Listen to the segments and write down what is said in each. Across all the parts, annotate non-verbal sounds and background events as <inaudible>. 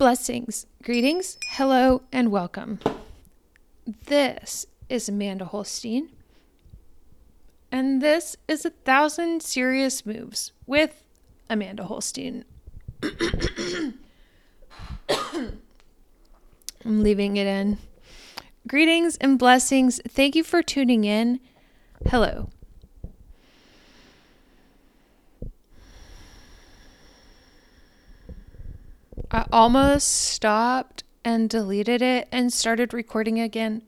Blessings, greetings, hello, and welcome. This is Amanda Holstein, and this is a thousand serious moves with Amanda Holstein. <coughs> I'm leaving it in. Greetings and blessings. Thank you for tuning in. Hello. I almost stopped and deleted it and started recording again,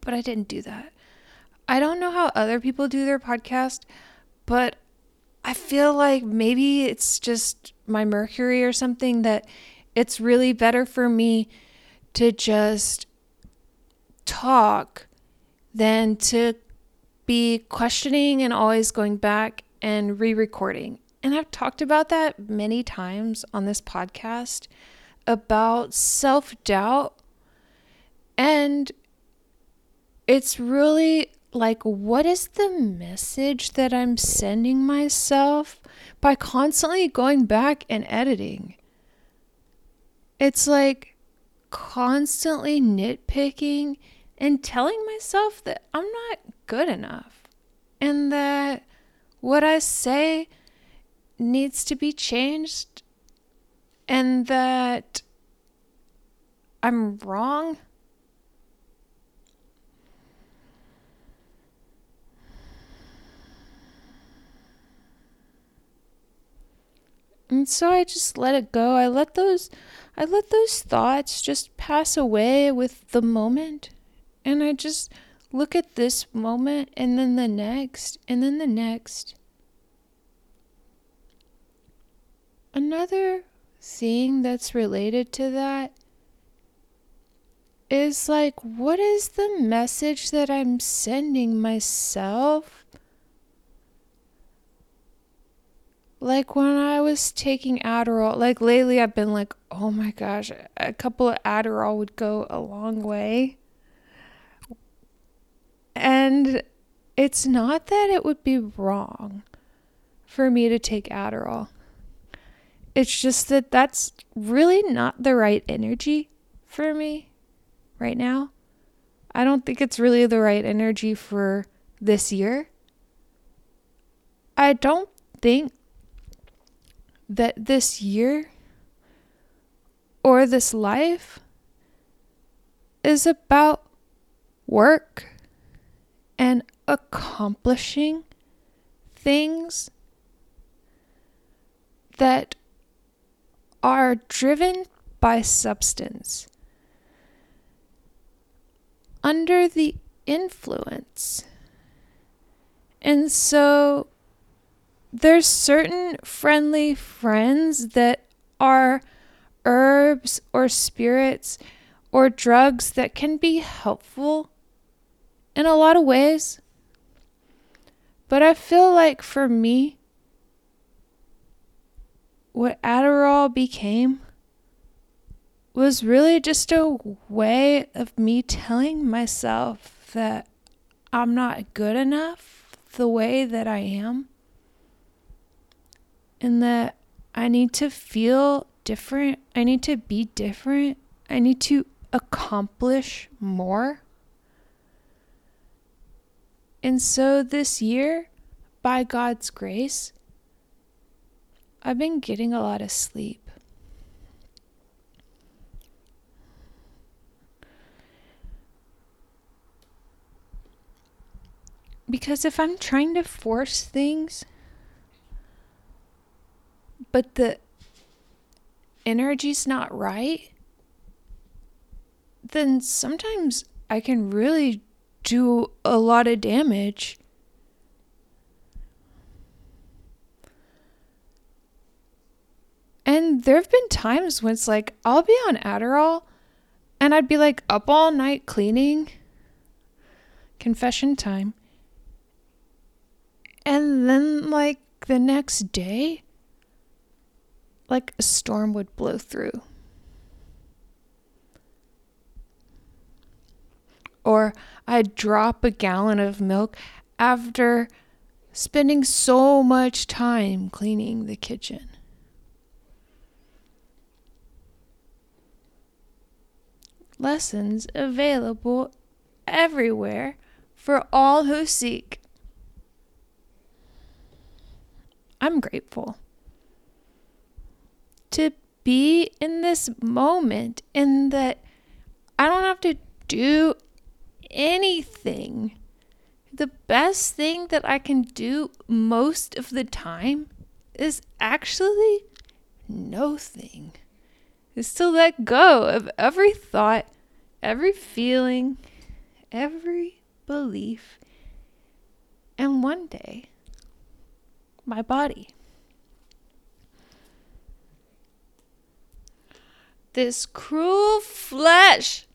but I didn't do that. I don't know how other people do their podcast, but I feel like maybe it's just my Mercury or something that it's really better for me to just talk than to be questioning and always going back and re recording. And I've talked about that many times on this podcast about self doubt. And it's really like, what is the message that I'm sending myself by constantly going back and editing? It's like constantly nitpicking and telling myself that I'm not good enough and that what I say needs to be changed and that I'm wrong. And so I just let it go. I let those I let those thoughts just pass away with the moment. And I just look at this moment and then the next and then the next. Another thing that's related to that is like, what is the message that I'm sending myself? Like when I was taking Adderall, like lately I've been like, oh my gosh, a couple of Adderall would go a long way. And it's not that it would be wrong for me to take Adderall. It's just that that's really not the right energy for me right now. I don't think it's really the right energy for this year. I don't think that this year or this life is about work and accomplishing things that are driven by substance under the influence. And so there's certain friendly friends that are herbs or spirits or drugs that can be helpful in a lot of ways. But I feel like for me, what Adderall became was really just a way of me telling myself that I'm not good enough the way that I am, and that I need to feel different. I need to be different. I need to accomplish more. And so this year, by God's grace, I've been getting a lot of sleep. Because if I'm trying to force things, but the energy's not right, then sometimes I can really do a lot of damage And there have been times when it's like I'll be on Adderall and I'd be like up all night cleaning. Confession time. And then like the next day like a storm would blow through. Or I'd drop a gallon of milk after spending so much time cleaning the kitchen. Lessons available everywhere for all who seek. I'm grateful to be in this moment in that I don't have to do anything. The best thing that I can do most of the time is actually no thing. Is to let go of every thought, every feeling, every belief, and one day, my body. This cruel flesh,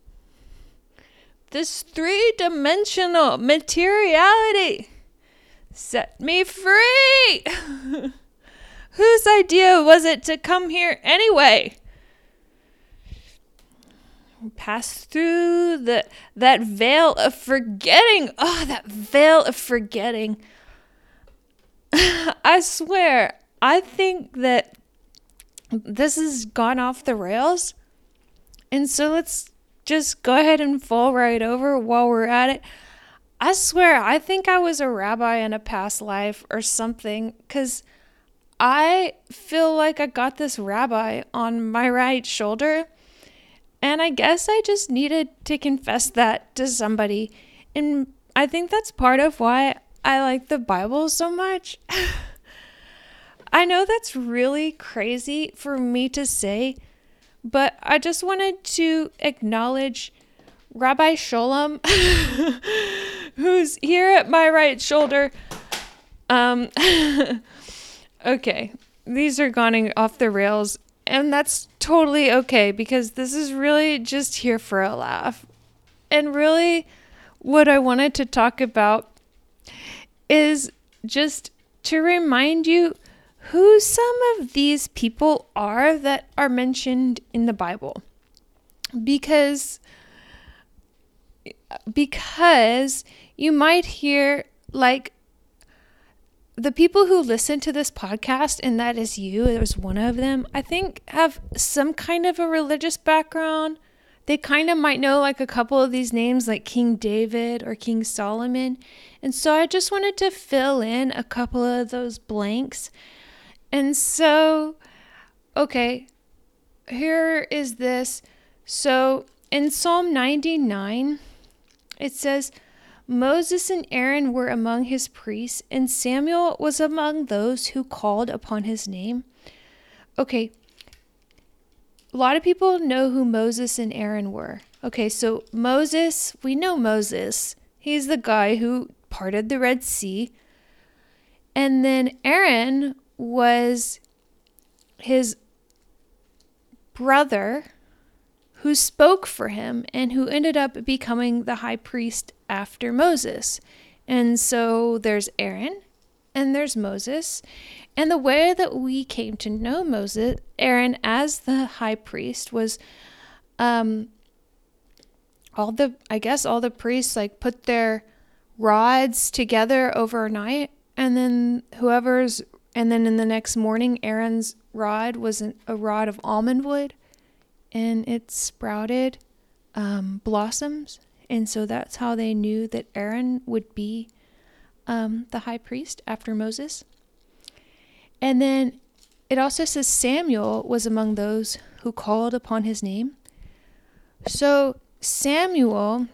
this three dimensional materiality set me free. <laughs> Whose idea was it to come here anyway? Pass through the that veil of forgetting. Oh, that veil of forgetting. <laughs> I swear, I think that this has gone off the rails. And so let's just go ahead and fall right over while we're at it. I swear, I think I was a rabbi in a past life or something because I feel like I got this rabbi on my right shoulder. And I guess I just needed to confess that to somebody. And I think that's part of why I like the Bible so much. <laughs> I know that's really crazy for me to say, but I just wanted to acknowledge Rabbi Sholem, <laughs> who's here at my right shoulder. Um, <laughs> okay, these are going off the rails, and that's totally okay because this is really just here for a laugh. And really, what I wanted to talk about is just to remind you who some of these people are that are mentioned in the Bible. Because because you might hear like the people who listen to this podcast, and that is you, there's one of them, I think have some kind of a religious background. They kind of might know like a couple of these names, like King David or King Solomon. And so I just wanted to fill in a couple of those blanks. And so, okay, here is this. So in Psalm 99, it says, Moses and Aaron were among his priests, and Samuel was among those who called upon his name. Okay, a lot of people know who Moses and Aaron were. Okay, so Moses, we know Moses. He's the guy who parted the Red Sea. And then Aaron was his brother who spoke for him and who ended up becoming the high priest after Moses. And so there's Aaron and there's Moses. And the way that we came to know Moses, Aaron as the high priest was um all the I guess all the priests like put their rods together overnight and then whoever's and then in the next morning Aaron's rod was an, a rod of almond wood and it sprouted um, blossoms. And so that's how they knew that Aaron would be um, the high priest after Moses. And then it also says Samuel was among those who called upon his name. So Samuel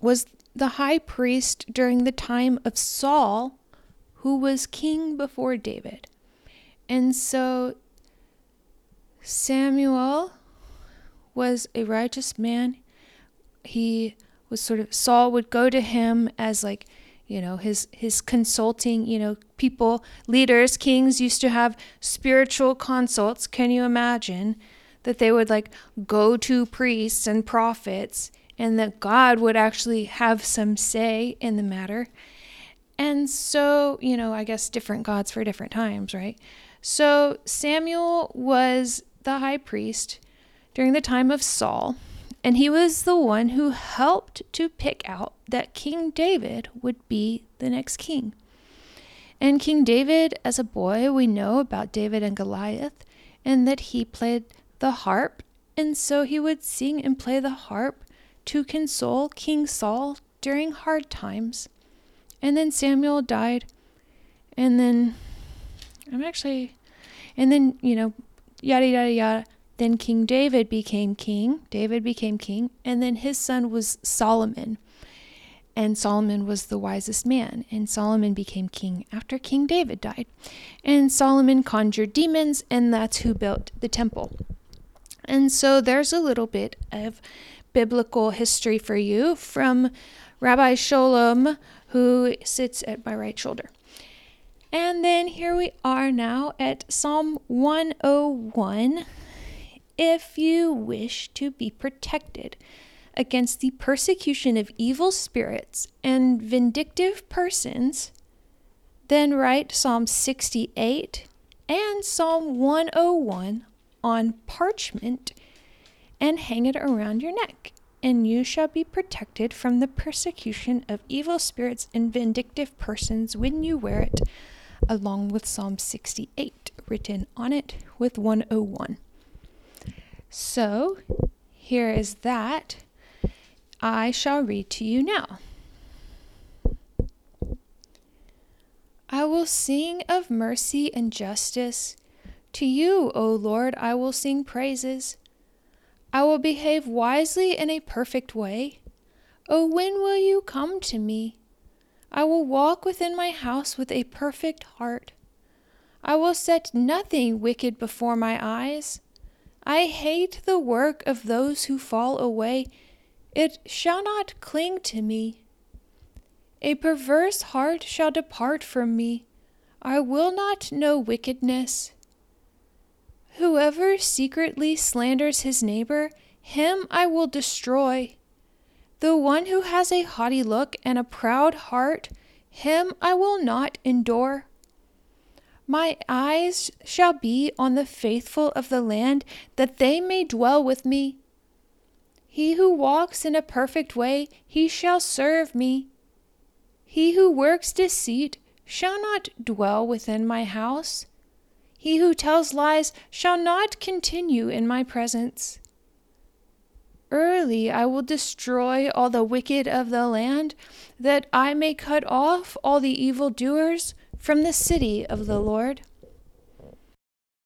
was the high priest during the time of Saul, who was king before David. And so Samuel was a righteous man. He was sort of Saul would go to him as like you know his his consulting you know people leaders kings used to have spiritual consults. Can you imagine that they would like go to priests and prophets and that God would actually have some say in the matter? And so you know I guess different gods for different times right? So Samuel was the high priest during the time of Saul, and he was the one who helped to pick out that King David would be the next king. And King David, as a boy, we know about David and Goliath, and that he played the harp and so he would sing and play the harp to console King Saul during hard times. And then Samuel died, and then I'm actually, and then, you know, yada, yada, yada. Then King David became king. David became king, and then his son was Solomon. And Solomon was the wisest man, and Solomon became king after King David died. And Solomon conjured demons, and that's who built the temple. And so there's a little bit of biblical history for you from Rabbi Sholem, who sits at my right shoulder. And then here we are now at Psalm 101. If you wish to be protected against the persecution of evil spirits and vindictive persons, then write Psalm 68 and Psalm 101 on parchment and hang it around your neck, and you shall be protected from the persecution of evil spirits and vindictive persons when you wear it along with Psalm 68 written on it with 101. So here is that. I shall read to you now. I will sing of mercy and justice. To you, O Lord, I will sing praises. I will behave wisely in a perfect way. O when will you come to me? I will walk within my house with a perfect heart. I will set nothing wicked before my eyes. I hate the work of those who fall away. It shall not cling to me. A perverse heart shall depart from me. I will not know wickedness. Whoever secretly slanders his neighbor, him I will destroy. The one who has a haughty look and a proud heart, him I will not endure. My eyes shall be on the faithful of the land, that they may dwell with me. He who walks in a perfect way, he shall serve me. He who works deceit shall not dwell within my house. He who tells lies shall not continue in my presence. Early I will destroy all the wicked of the land, that I may cut off all the evil doers from the city of the Lord.